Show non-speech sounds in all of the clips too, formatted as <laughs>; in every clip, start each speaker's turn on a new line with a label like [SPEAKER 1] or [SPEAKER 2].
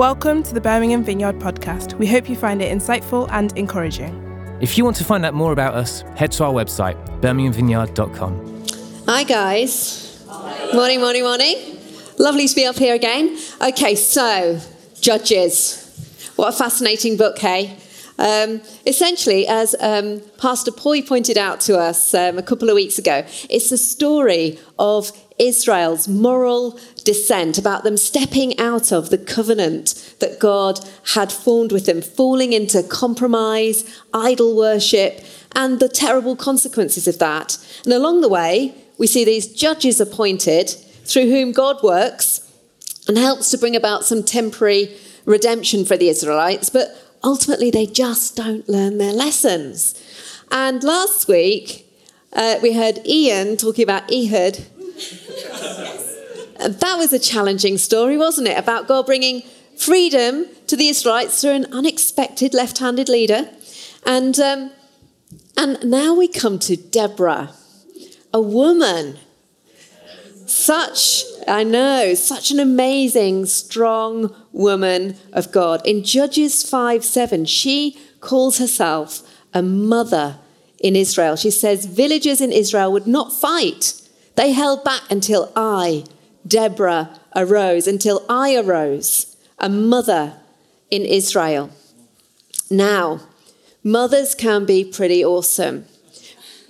[SPEAKER 1] Welcome to the Birmingham Vineyard podcast. We hope you find it insightful and encouraging.
[SPEAKER 2] If you want to find out more about us, head to our website, birminghamvineyard.com.
[SPEAKER 3] Hi, guys. Morning, morning, morning. Lovely to be up here again. Okay, so, Judges. What a fascinating book, hey? Um, essentially, as um, Pastor Poi pointed out to us um, a couple of weeks ago, it's the story of Israel's moral descent, about them stepping out of the covenant that God had formed with them, falling into compromise, idol worship, and the terrible consequences of that. And along the way, we see these judges appointed through whom God works and helps to bring about some temporary redemption for the Israelites, but ultimately they just don't learn their lessons. And last week, uh, we heard Ian talking about Ehud that was a challenging story, wasn't it? About God bringing freedom to the Israelites through an unexpected left handed leader. And, um, and now we come to Deborah, a woman. Such, I know, such an amazing, strong woman of God. In Judges 5 7, she calls herself a mother in Israel. She says, Villagers in Israel would not fight they held back until I, Deborah, arose, until I arose, a mother in Israel. Now, mothers can be pretty awesome.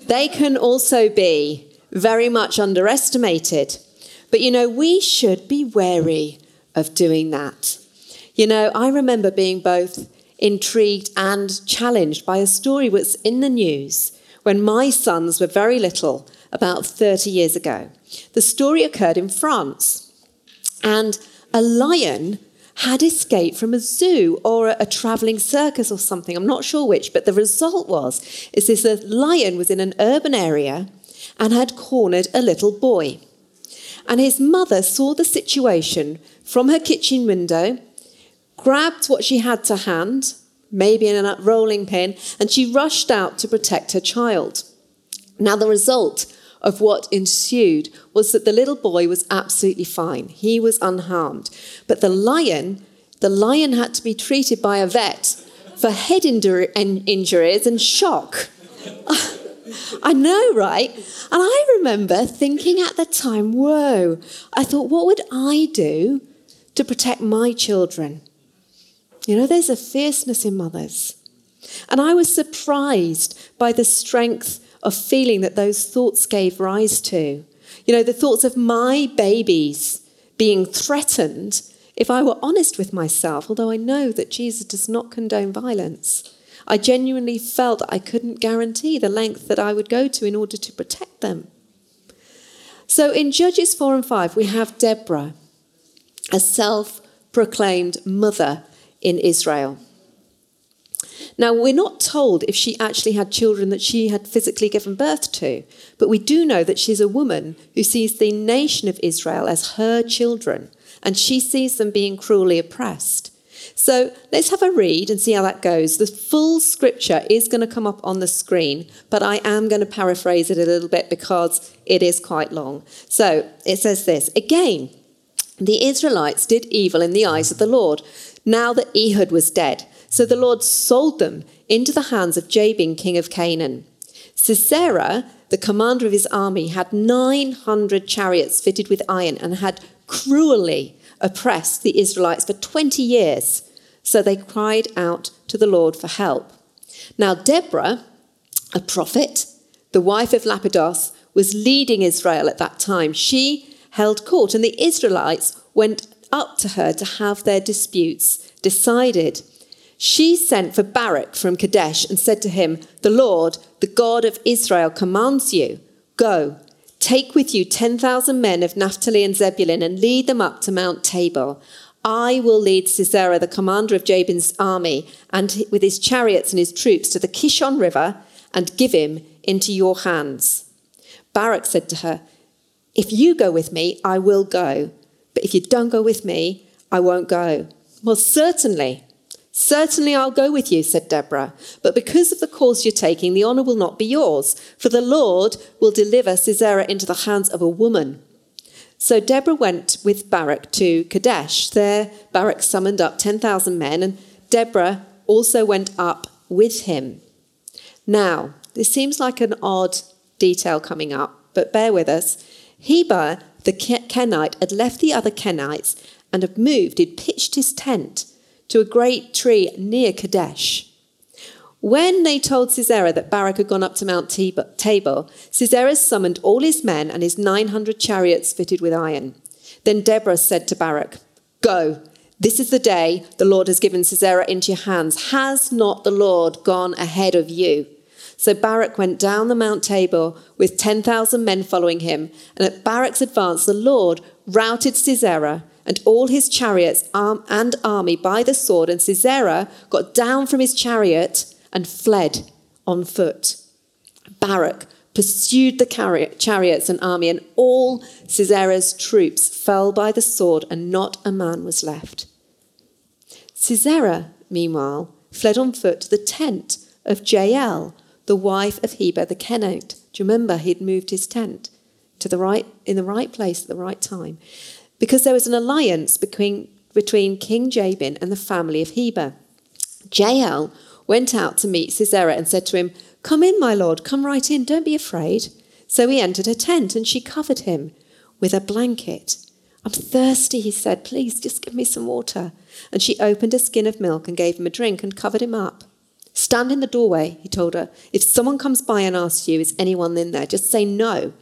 [SPEAKER 3] They can also be very much underestimated. But you know, we should be wary of doing that. You know, I remember being both intrigued and challenged by a story that's in the news when my sons were very little about 30 years ago. The story occurred in France, and a lion had escaped from a zoo or a, a traveling circus or something. I'm not sure which, but the result was is this a lion was in an urban area and had cornered a little boy. And his mother saw the situation from her kitchen window, grabbed what she had to hand, maybe in a rolling pin, and she rushed out to protect her child. Now, the result of what ensued was that the little boy was absolutely fine. He was unharmed. But the lion, the lion had to be treated by a vet for head injuries and shock. <laughs> I know, right? And I remember thinking at the time, whoa, I thought, what would I do to protect my children? You know, there's a fierceness in mothers. And I was surprised by the strength of feeling that those thoughts gave rise to. You know, the thoughts of my babies being threatened if I were honest with myself, although I know that Jesus does not condone violence. I genuinely felt I couldn't guarantee the length that I would go to in order to protect them. So in Judges 4 and 5, we have Deborah, a self proclaimed mother in Israel. Now, we're not told if she actually had children that she had physically given birth to, but we do know that she's a woman who sees the nation of Israel as her children, and she sees them being cruelly oppressed. So let's have a read and see how that goes. The full scripture is going to come up on the screen, but I am going to paraphrase it a little bit because it is quite long. So it says this Again, the Israelites did evil in the eyes of the Lord, now that Ehud was dead. So the Lord sold them into the hands of Jabin, king of Canaan. Sisera, the commander of his army, had 900 chariots fitted with iron and had cruelly oppressed the Israelites for 20 years. So they cried out to the Lord for help. Now, Deborah, a prophet, the wife of Lapidoth, was leading Israel at that time. She held court, and the Israelites went up to her to have their disputes decided she sent for Barak from Kadesh and said to him, The Lord, the God of Israel, commands you, Go, take with you 10,000 men of Naphtali and Zebulun and lead them up to Mount Tabor. I will lead Sisera, the commander of Jabin's army, and with his chariots and his troops to the Kishon River and give him into your hands. Barak said to her, If you go with me, I will go. But if you don't go with me, I won't go. Well, certainly, Certainly I'll go with you, said Deborah, but because of the course you're taking, the honour will not be yours, for the Lord will deliver Sisera into the hands of a woman. So Deborah went with Barak to Kadesh. There, Barak summoned up 10,000 men, and Deborah also went up with him. Now, this seems like an odd detail coming up, but bear with us. Heber, the Kenite, had left the other Kenites and had moved, he'd pitched his tent to a great tree near Kadesh. When they told Sisera that Barak had gone up to Mount Tabor, Sisera summoned all his men and his 900 chariots fitted with iron. Then Deborah said to Barak, Go, this is the day the Lord has given Sisera into your hands. Has not the Lord gone ahead of you? So Barak went down the Mount Tabor with 10,000 men following him. And at Barak's advance, the Lord routed Sisera and all his chariots and army by the sword. And Sisera got down from his chariot and fled on foot. Barak pursued the chariots and army, and all Sisera's troops fell by the sword, and not a man was left. Sisera, meanwhile, fled on foot to the tent of Jael, the wife of Heber the Kenite. Do you remember he'd moved his tent to the right in the right place at the right time? Because there was an alliance between, between King Jabin and the family of Heber. Jael went out to meet Sisera and said to him, Come in, my lord, come right in, don't be afraid. So he entered her tent, and she covered him with a blanket. I'm thirsty, he said. Please just give me some water. And she opened a skin of milk and gave him a drink and covered him up. Stand in the doorway, he told her. If someone comes by and asks you, Is anyone in there? Just say no.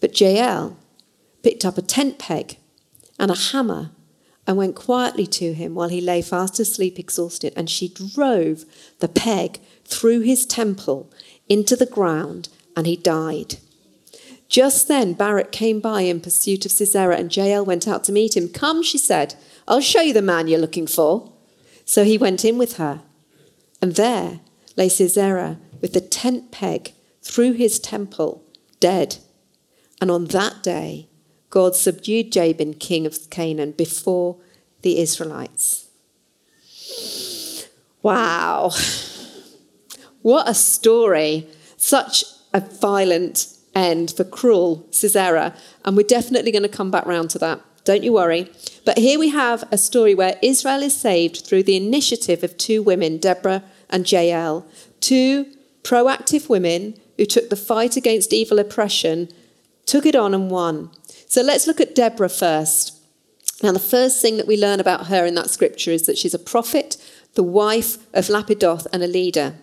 [SPEAKER 3] But Jael picked up a tent peg and a hammer and went quietly to him while he lay fast asleep, exhausted. And she drove the peg through his temple into the ground, and he died. Just then, Barak came by in pursuit of Sisera, and Jael went out to meet him. Come, she said, I'll show you the man you're looking for. So he went in with her, and there lay Sisera with the tent peg through his temple, dead. And on that day, God subdued Jabin, king of Canaan, before the Israelites. Wow. What a story. Such a violent end for cruel Sisera. And we're definitely going to come back round to that. Don't you worry. But here we have a story where Israel is saved through the initiative of two women, Deborah and Jael, two proactive women who took the fight against evil oppression, took it on and won. So let's look at Deborah first. Now, the first thing that we learn about her in that scripture is that she's a prophet, the wife of Lapidoth, and a leader.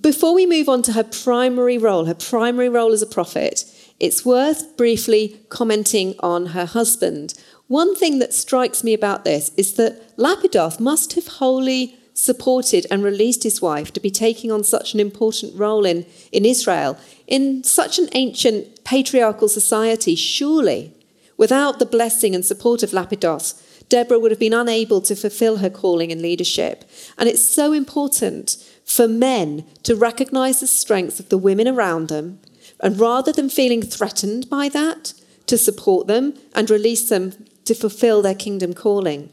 [SPEAKER 3] Before we move on to her primary role, her primary role as a prophet, it's worth briefly commenting on her husband. One thing that strikes me about this is that Lapidoth must have wholly supported and released his wife to be taking on such an important role in, in Israel. In such an ancient patriarchal society, surely, without the blessing and support of Lapidoth, Deborah would have been unable to fulfill her calling in leadership. And it's so important for men to recognize the strengths of the women around them, and rather than feeling threatened by that, to support them and release them to fulfill their kingdom calling.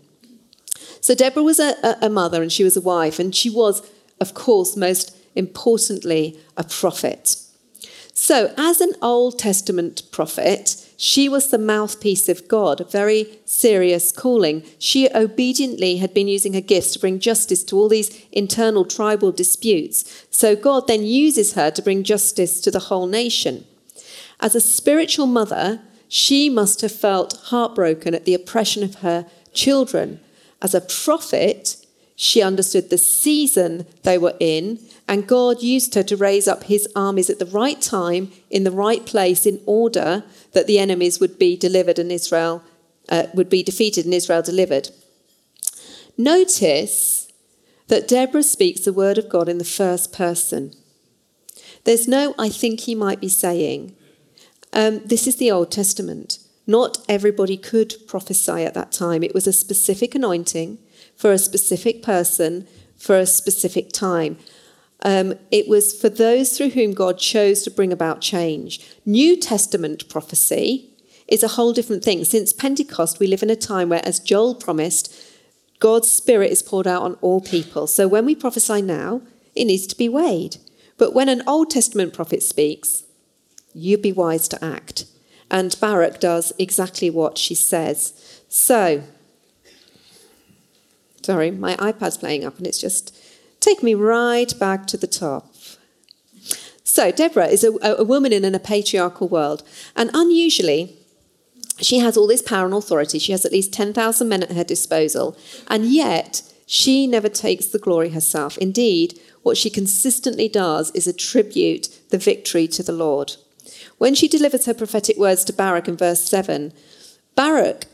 [SPEAKER 3] So Deborah was a, a mother and she was a wife, and she was, of course, most importantly, a prophet. So, as an Old Testament prophet, she was the mouthpiece of God, a very serious calling. She obediently had been using her gifts to bring justice to all these internal tribal disputes. So, God then uses her to bring justice to the whole nation. As a spiritual mother, she must have felt heartbroken at the oppression of her children as a prophet, she understood the season they were in, and God used her to raise up his armies at the right time, in the right place, in order that the enemies would be delivered and Israel uh, would be defeated and Israel delivered. Notice that Deborah speaks the word of God in the first person. There's no, I think he might be saying. Um, this is the Old Testament. Not everybody could prophesy at that time. It was a specific anointing for a specific person for a specific time. Um, it was for those through whom God chose to bring about change. New Testament prophecy is a whole different thing. Since Pentecost, we live in a time where, as Joel promised, God's Spirit is poured out on all people. So when we prophesy now, it needs to be weighed. But when an Old Testament prophet speaks, you be wise to act. And Barak does exactly what she says. So, sorry, my iPad's playing up and it's just take me right back to the top. So, Deborah is a, a woman in a patriarchal world, and unusually, she has all this power and authority. She has at least 10,000 men at her disposal, and yet she never takes the glory herself. Indeed, what she consistently does is attribute the victory to the Lord. When she delivers her prophetic words to Barak in verse 7, Barak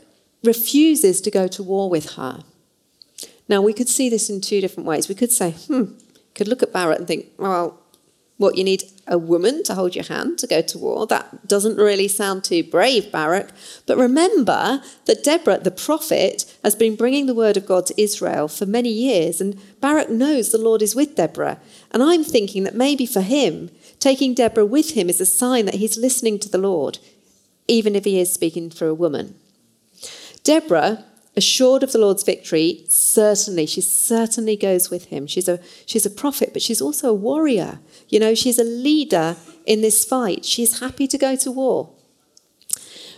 [SPEAKER 3] refuses to go to war with her. Now, we could see this in two different ways. We could say, hmm, could look at Barak and think, well, what you need a woman to hold your hand to go to war. That doesn't really sound too brave, Barak. But remember that Deborah, the prophet, has been bringing the word of God to Israel for many years, and Barak knows the Lord is with Deborah. And I'm thinking that maybe for him, taking Deborah with him is a sign that he's listening to the Lord, even if he is speaking through a woman. Deborah assured of the Lord's victory, certainly, she certainly goes with him. She's a, she's a prophet, but she's also a warrior. You know, she's a leader in this fight. She's happy to go to war.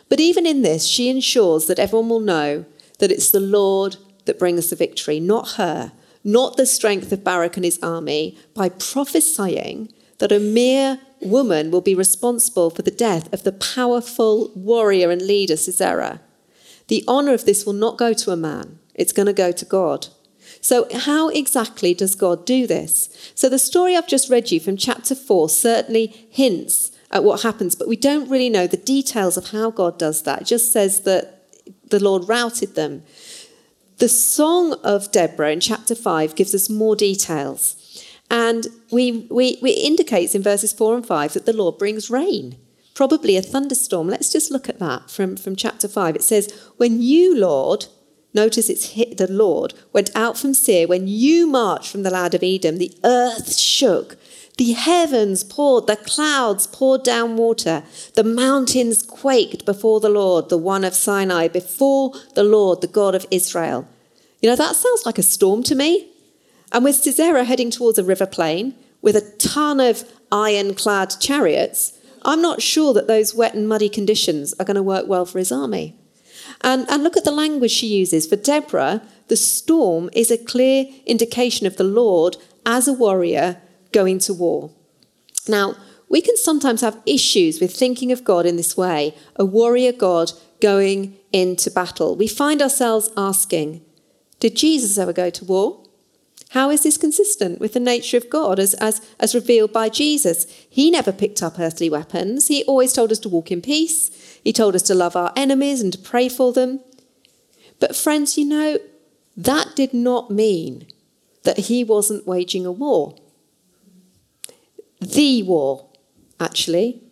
[SPEAKER 3] But even in this, she ensures that everyone will know that it's the Lord that brings the victory, not her, not the strength of Barak and his army, by prophesying that a mere woman will be responsible for the death of the powerful warrior and leader Sisera. The honor of this will not go to a man, it's going to go to God. So, how exactly does God do this? So, the story I've just read you from chapter 4 certainly hints at what happens, but we don't really know the details of how God does that. It just says that the Lord routed them. The Song of Deborah in chapter 5 gives us more details. And we, we, we indicates in verses 4 and 5 that the Lord brings rain probably a thunderstorm. Let's just look at that from, from chapter 5. It says, When you, Lord, notice it's hit the Lord, went out from Seir, when you marched from the land of Edom, the earth shook. The heavens poured, the clouds poured down water, the mountains quaked before the Lord, the one of Sinai, before the Lord, the God of Israel. You know, that sounds like a storm to me. And with Sisera heading towards a river plain with a ton of ironclad chariots, I'm not sure that those wet and muddy conditions are going to work well for his army. And, and look at the language she uses. For Deborah, the storm is a clear indication of the Lord as a warrior going to war. Now, we can sometimes have issues with thinking of God in this way a warrior God going into battle. We find ourselves asking, Did Jesus ever go to war? How is this consistent with the nature of God as, as, as revealed by Jesus? He never picked up earthly weapons. He always told us to walk in peace. He told us to love our enemies and to pray for them. But, friends, you know, that did not mean that he wasn't waging a war. The war, actually.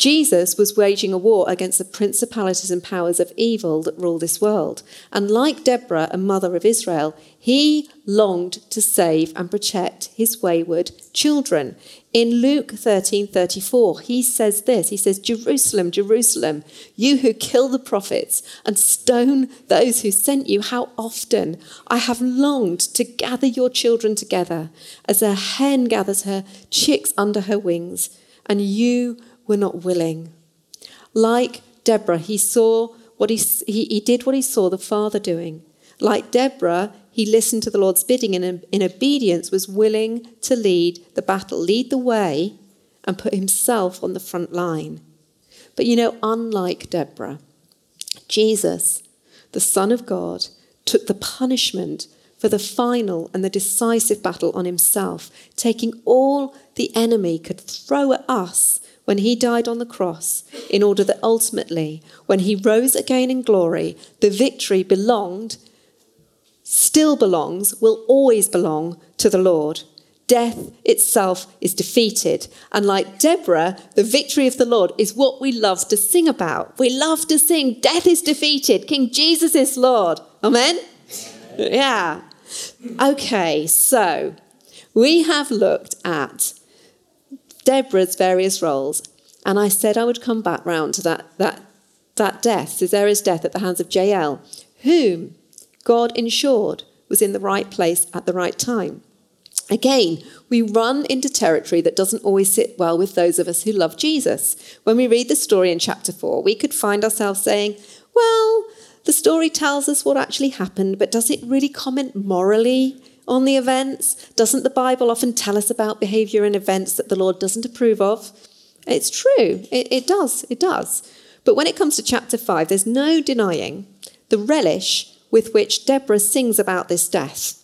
[SPEAKER 3] Jesus was waging a war against the principalities and powers of evil that rule this world. And like Deborah, a mother of Israel, he longed to save and protect his wayward children. In Luke 13:34, he says this. He says, "Jerusalem, Jerusalem, you who kill the prophets and stone those who sent you, how often I have longed to gather your children together as a hen gathers her chicks under her wings, and you were not willing. Like Deborah, he saw what he, he, he did what he saw the Father doing. Like Deborah, he listened to the Lord's bidding and in obedience was willing to lead the battle, lead the way, and put himself on the front line. But you know, unlike Deborah, Jesus, the Son of God, took the punishment for the final and the decisive battle on himself, taking all the enemy could throw at us when he died on the cross, in order that ultimately, when he rose again in glory, the victory belonged, still belongs, will always belong to the Lord. Death itself is defeated. And like Deborah, the victory of the Lord is what we love to sing about. We love to sing, Death is defeated, King Jesus is Lord. Amen? Yeah. Okay, so we have looked at Deborah's various roles. And I said I would come back round to that, that, that death, Sisera's death at the hands of Jael, whom God ensured was in the right place at the right time. Again, we run into territory that doesn't always sit well with those of us who love Jesus. When we read the story in chapter 4, we could find ourselves saying, well, the story tells us what actually happened, but does it really comment morally on the events? Doesn't the Bible often tell us about behavior and events that the Lord doesn't approve of? It's true, it, it does, it does. But when it comes to chapter 5, there's no denying the relish with which Deborah sings about this death.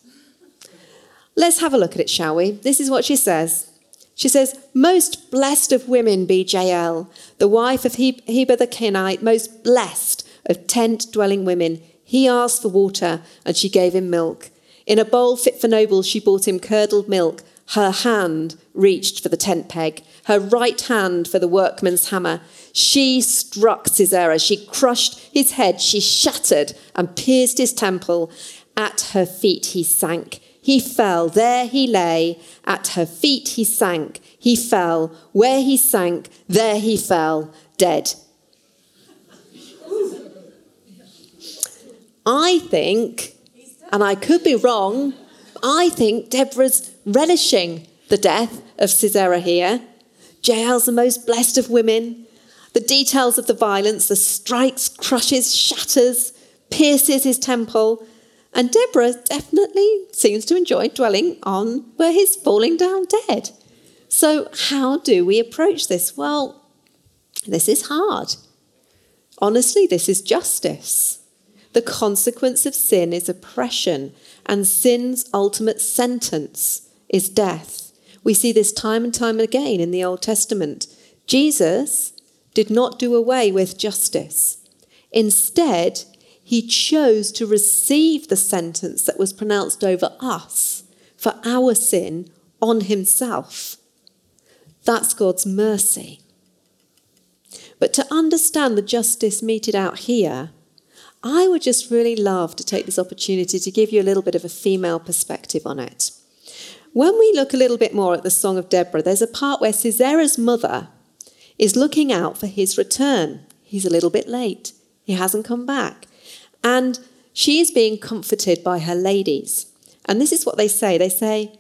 [SPEAKER 3] Let's have a look at it, shall we? This is what she says. She says, Most blessed of women be Jael, the wife of Heber the Kenite, most blessed of tent dwelling women. He asked for water, and she gave him milk. In a bowl fit for nobles, she brought him curdled milk. Her hand reached for the tent peg, her right hand for the workman's hammer. She struck Sisera. She crushed his head. She shattered and pierced his temple. At her feet he sank. He fell, there he lay. At her feet he sank. He fell, where he sank, there he fell, dead. I think, and I could be wrong, I think Deborah's relishing the death of Sisera here. Jael's the most blessed of women. The details of the violence, the strikes, crushes, shatters, pierces his temple, and Deborah definitely seems to enjoy dwelling on where he's falling down dead. So, how do we approach this? Well, this is hard. Honestly, this is justice. The consequence of sin is oppression, and sin's ultimate sentence is death. We see this time and time again in the Old Testament. Jesus did not do away with justice. Instead, he chose to receive the sentence that was pronounced over us for our sin on himself. That's God's mercy. But to understand the justice meted out here, I would just really love to take this opportunity to give you a little bit of a female perspective on it. When we look a little bit more at the Song of Deborah, there's a part where Sisera's mother is looking out for his return. He's a little bit late, he hasn't come back. And she is being comforted by her ladies. And this is what they say they say,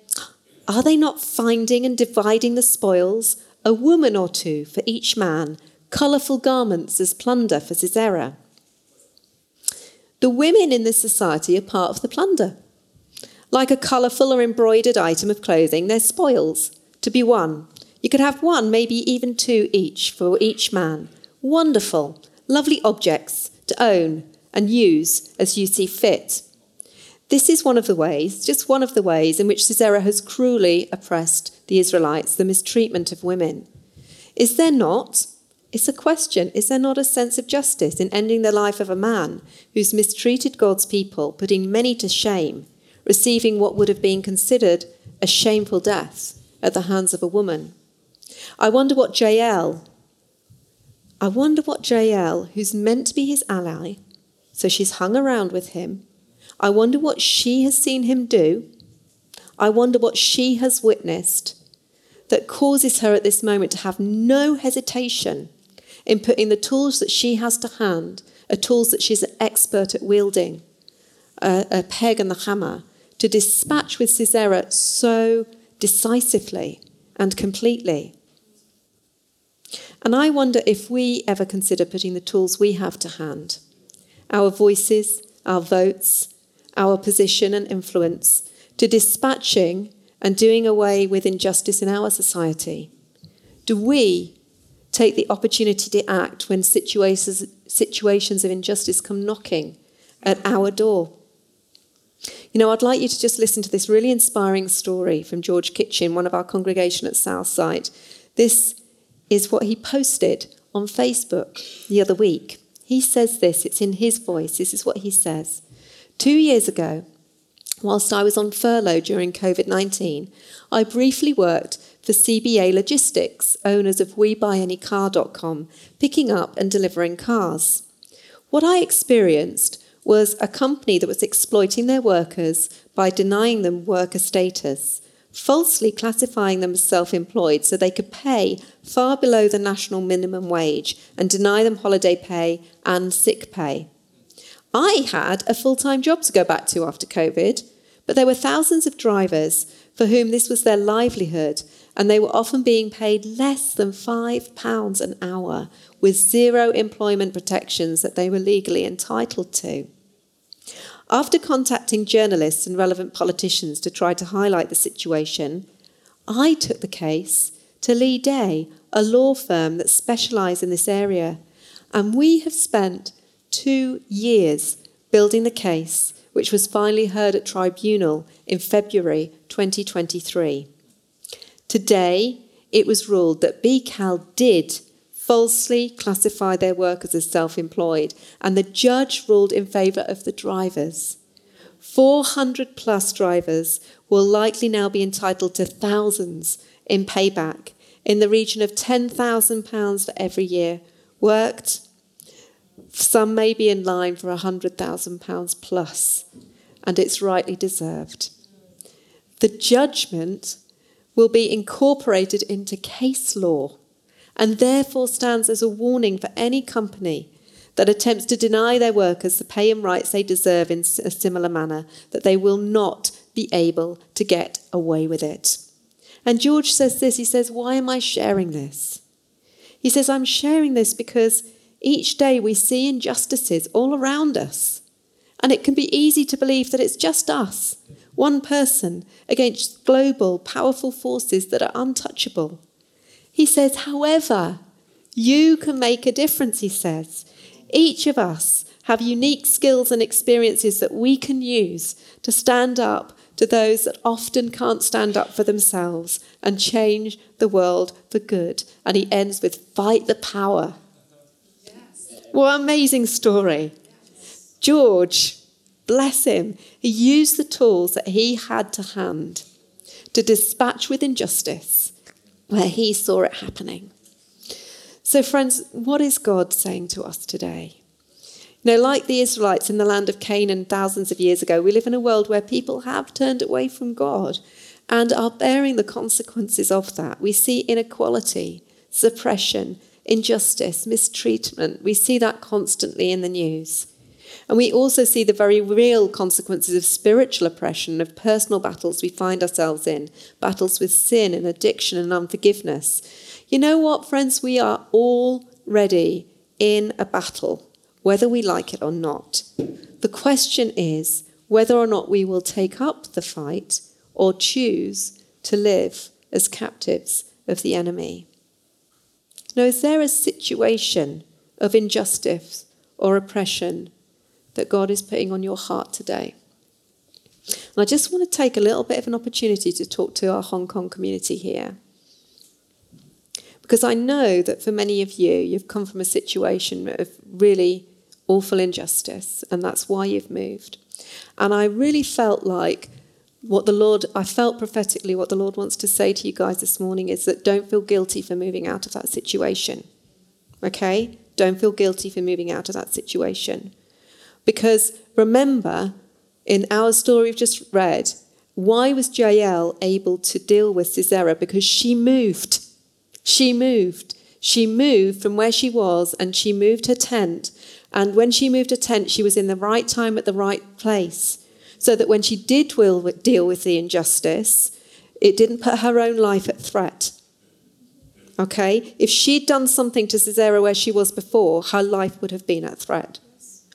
[SPEAKER 3] Are they not finding and dividing the spoils? A woman or two for each man, colourful garments as plunder for Sisera. The women in this society are part of the plunder. Like a colourful or embroidered item of clothing, they're spoils to be won. You could have one, maybe even two each for each man. Wonderful, lovely objects to own and use as you see fit. This is one of the ways, just one of the ways, in which Sisera has cruelly oppressed the Israelites, the mistreatment of women. Is there not? It's a question. Is there not a sense of justice in ending the life of a man who's mistreated God's people, putting many to shame, receiving what would have been considered a shameful death at the hands of a woman? I wonder what Jael, I wonder what Jael, who's meant to be his ally, so she's hung around with him. I wonder what she has seen him do. I wonder what she has witnessed that causes her at this moment to have no hesitation in putting the tools that she has to hand, are tools that she's an expert at wielding, a, a peg and the hammer, to dispatch with Sisera so decisively and completely. And I wonder if we ever consider putting the tools we have to hand our voices, our votes, our position and influence to dispatching and doing away with injustice in our society? Do we take the opportunity to act when situations, situations of injustice come knocking at our door? You know, I'd like you to just listen to this really inspiring story from George Kitchen, one of our congregation at Southside. This is what he posted on Facebook the other week. He says this, it's in his voice. This is what he says. Two years ago, whilst I was on furlough during COVID 19, I briefly worked for CBA Logistics, owners of WeBuyAnyCar.com, picking up and delivering cars. What I experienced was a company that was exploiting their workers by denying them worker status falsely classifying them as self employed so they could pay far below the national minimum wage and deny them holiday pay and sick pay. I had a full time job to go back to after COVID, But there were thousands of drivers for whom this was their livelihood, and they were often being paid less than £5 an hour with zero employment protections that they were legally entitled to. After contacting journalists and relevant politicians to try to highlight the situation, I took the case to Leigh Day, a law firm that specialise in this area, and we have spent two years building the case, which was finally heard at tribunal in February 2023. Today, it was ruled that BCAL did falsely classify their workers as self employed, and the judge ruled in favour of the drivers. 400 plus drivers will likely now be entitled to thousands in payback in the region of £10,000 for every year worked. Some may be in line for £100,000 plus, and it's rightly deserved. The judgment will be incorporated into case law and therefore stands as a warning for any company that attempts to deny their workers the pay and rights they deserve in a similar manner, that they will not be able to get away with it. And George says this he says, Why am I sharing this? He says, I'm sharing this because each day we see injustices all around us. And it can be easy to believe that it's just us, one person, against global, powerful forces that are untouchable. He says, however, you can make a difference, he says. Each of us have unique skills and experiences that we can use to stand up to those that often can't stand up for themselves and change the world for good. And he ends with fight the power. What amazing story. George, bless him, he used the tools that he had to hand to dispatch with injustice where he saw it happening. So, friends, what is God saying to us today? You know, like the Israelites in the land of Canaan thousands of years ago, we live in a world where people have turned away from God and are bearing the consequences of that. We see inequality, suppression, injustice, mistreatment. We see that constantly in the news. And we also see the very real consequences of spiritual oppression, of personal battles we find ourselves in, battles with sin and addiction and unforgiveness. You know what, friends? We are already in a battle, whether we like it or not. The question is whether or not we will take up the fight or choose to live as captives of the enemy. Now, is there a situation of injustice or oppression that God is putting on your heart today. And I just want to take a little bit of an opportunity to talk to our Hong Kong community here. Because I know that for many of you, you've come from a situation of really awful injustice, and that's why you've moved. And I really felt like what the Lord, I felt prophetically what the Lord wants to say to you guys this morning is that don't feel guilty for moving out of that situation. Okay? Don't feel guilty for moving out of that situation. Because remember, in our story we've just read, why was Jael able to deal with Sisera? Because she moved. She moved. She moved from where she was and she moved her tent. And when she moved her tent, she was in the right time at the right place. So that when she did deal with the injustice, it didn't put her own life at threat. Okay? If she'd done something to Sisera where she was before, her life would have been at threat.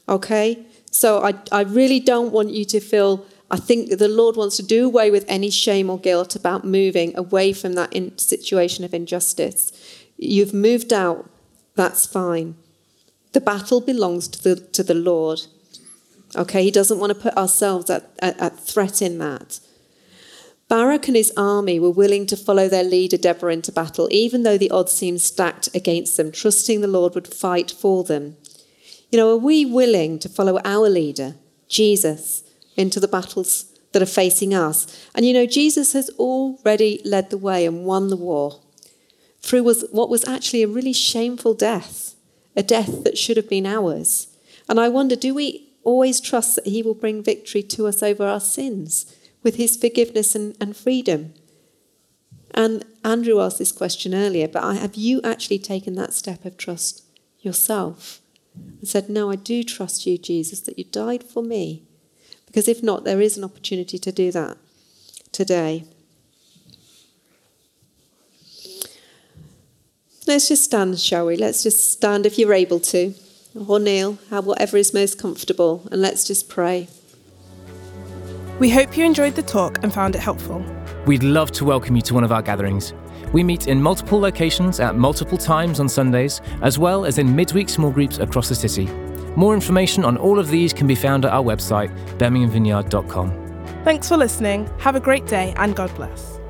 [SPEAKER 3] Okay? So I, I really don't want you to feel, I think the Lord wants to do away with any shame or guilt about moving away from that in, situation of injustice. You've moved out, that's fine. The battle belongs to the, to the Lord. Okay, He doesn't want to put ourselves at, at, at threat in that. Barak and his army were willing to follow their leader Deborah into battle, even though the odds seemed stacked against them, trusting the Lord would fight for them. You know, are we willing to follow our leader, Jesus, into the battles that are facing us? And you know, Jesus has already led the way and won the war through what was actually a really shameful death, a death that should have been ours. And I wonder, do we always trust that he will bring victory to us over our sins with his forgiveness and, and freedom? And Andrew asked this question earlier, but have you actually taken that step of trust yourself? and said, No, I do trust you, Jesus, that you died for me Because if not, there is an opportunity to do that today. Let's just stand, shall we? Let's just stand if you're able to, or kneel, have whatever is most comfortable, and let's just pray.
[SPEAKER 1] We hope you enjoyed the talk and found it helpful.
[SPEAKER 2] We'd love to welcome you to one of our gatherings. We meet in multiple locations at multiple times on Sundays, as well as in midweek small groups across the city. More information on all of these can be found at our website, birminghamvineyard.com.
[SPEAKER 1] Thanks for listening. Have a great day and God bless.